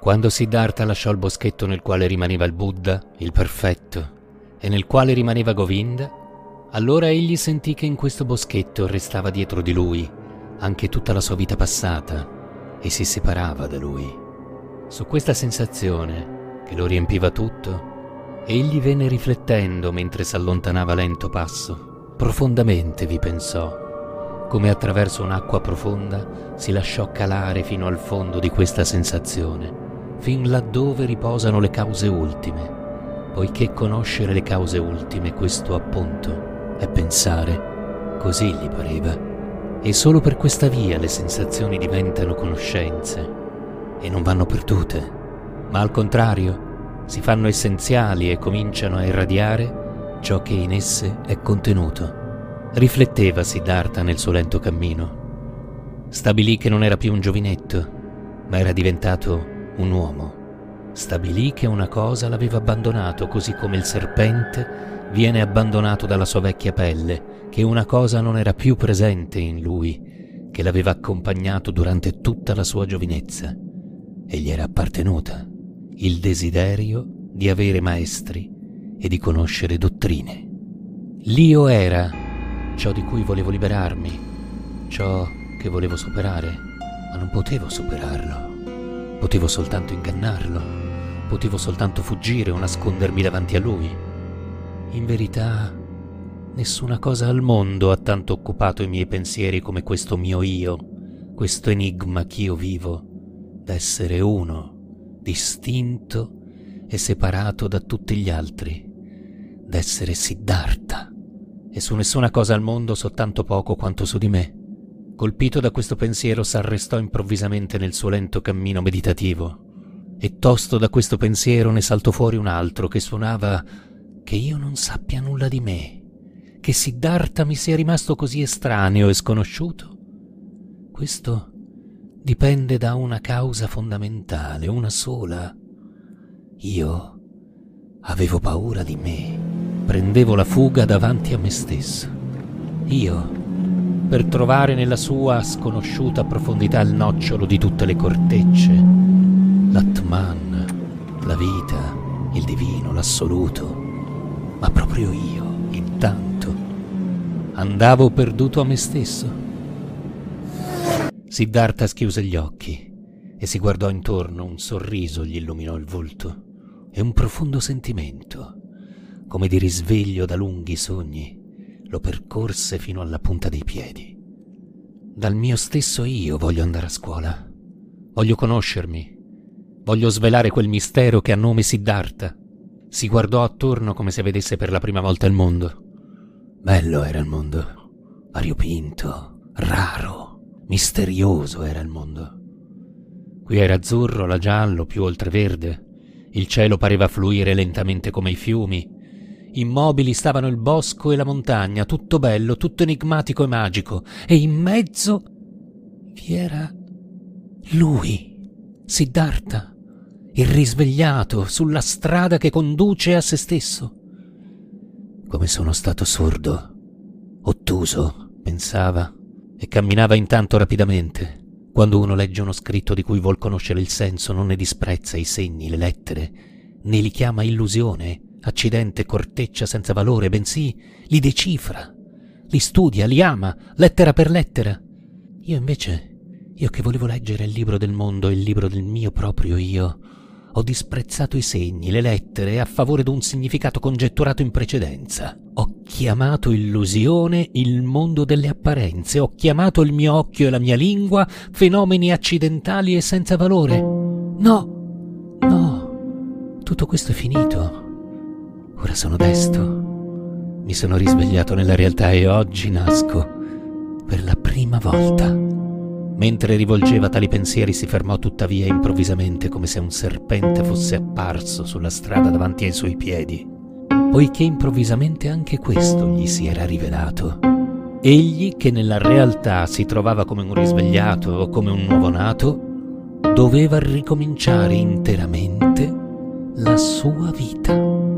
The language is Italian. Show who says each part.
Speaker 1: Quando Siddhartha lasciò il boschetto nel quale rimaneva il Buddha, il perfetto, e nel quale rimaneva Govinda, allora egli sentì che in questo boschetto restava dietro di lui anche tutta la sua vita passata e si separava da lui. Su questa sensazione, che lo riempiva tutto, egli venne riflettendo mentre s'allontanava a lento passo. Profondamente vi pensò. Come attraverso un'acqua profonda si lasciò calare fino al fondo di questa sensazione, fin laddove riposano le cause ultime, poiché conoscere le cause ultime, questo appunto, è pensare, così gli pareva, e solo per questa via le sensazioni diventano conoscenze e non vanno perdute, ma al contrario si fanno essenziali e cominciano a irradiare ciò che in esse è contenuto. Rifletteva Siddhartha nel suo lento cammino. Stabilì che non era più un giovinetto, ma era diventato un uomo. Stabilì che una cosa l'aveva abbandonato, così come il serpente viene abbandonato dalla sua vecchia pelle, che una cosa non era più presente in lui, che l'aveva accompagnato durante tutta la sua giovinezza e gli era appartenuta, il desiderio di avere maestri e di conoscere dottrine. L'io era ciò di cui volevo liberarmi, ciò che volevo superare, ma non potevo superarlo. Potevo soltanto ingannarlo, potevo soltanto fuggire o nascondermi davanti a lui. In verità, nessuna cosa al mondo ha tanto occupato i miei pensieri come questo mio io, questo enigma ch'io vivo, d'essere uno, distinto e separato da tutti gli altri, d'essere Siddhartha e su nessuna cosa al mondo so tanto poco quanto su di me. Colpito da questo pensiero s'arrestò improvvisamente nel suo lento cammino meditativo e tosto da questo pensiero ne saltò fuori un altro che suonava che io non sappia nulla di me, che Siddhartha mi sia rimasto così estraneo e sconosciuto. Questo dipende da una causa fondamentale, una sola. Io avevo paura di me prendevo la fuga davanti a me stesso. Io, per trovare nella sua sconosciuta profondità il nocciolo di tutte le cortecce, l'Atman, la vita, il divino, l'assoluto, ma proprio io, intanto, andavo perduto a me stesso. Siddhartha schiuse gli occhi e si guardò intorno, un sorriso gli illuminò il volto e un profondo sentimento come di risveglio da lunghi sogni, lo percorse fino alla punta dei piedi. Dal mio stesso io voglio andare a scuola. Voglio conoscermi. Voglio svelare quel mistero che ha nome Siddhartha. Si guardò attorno come se vedesse per la prima volta il mondo. Bello era il mondo. Variopinto, raro, misterioso era il mondo. Qui era azzurro, là giallo, più oltre verde. Il cielo pareva fluire lentamente come i fiumi Immobili stavano il bosco e la montagna, tutto bello, tutto enigmatico e magico, e in mezzo vi era lui, Siddhartha, il risvegliato sulla strada che conduce a se stesso. Come sono stato sordo, ottuso, pensava, e camminava intanto rapidamente. Quando uno legge uno scritto di cui vuol conoscere il senso, non ne disprezza i segni, le lettere, ne li chiama illusione accidente corteccia senza valore, bensì li decifra, li studia, li ama, lettera per lettera. Io invece, io che volevo leggere il libro del mondo, il libro del mio proprio io, ho disprezzato i segni, le lettere a favore d'un significato congetturato in precedenza. Ho chiamato illusione il mondo delle apparenze, ho chiamato il mio occhio e la mia lingua fenomeni accidentali e senza valore. No, no, tutto questo è finito. Ora sono desto. Mi sono risvegliato nella realtà e oggi nasco per la prima volta. Mentre rivolgeva tali pensieri si fermò tuttavia improvvisamente come se un serpente fosse apparso sulla strada davanti ai suoi piedi, poiché improvvisamente anche questo gli si era rivelato. Egli, che nella realtà si trovava come un risvegliato o come un nuovo nato, doveva ricominciare interamente la sua vita.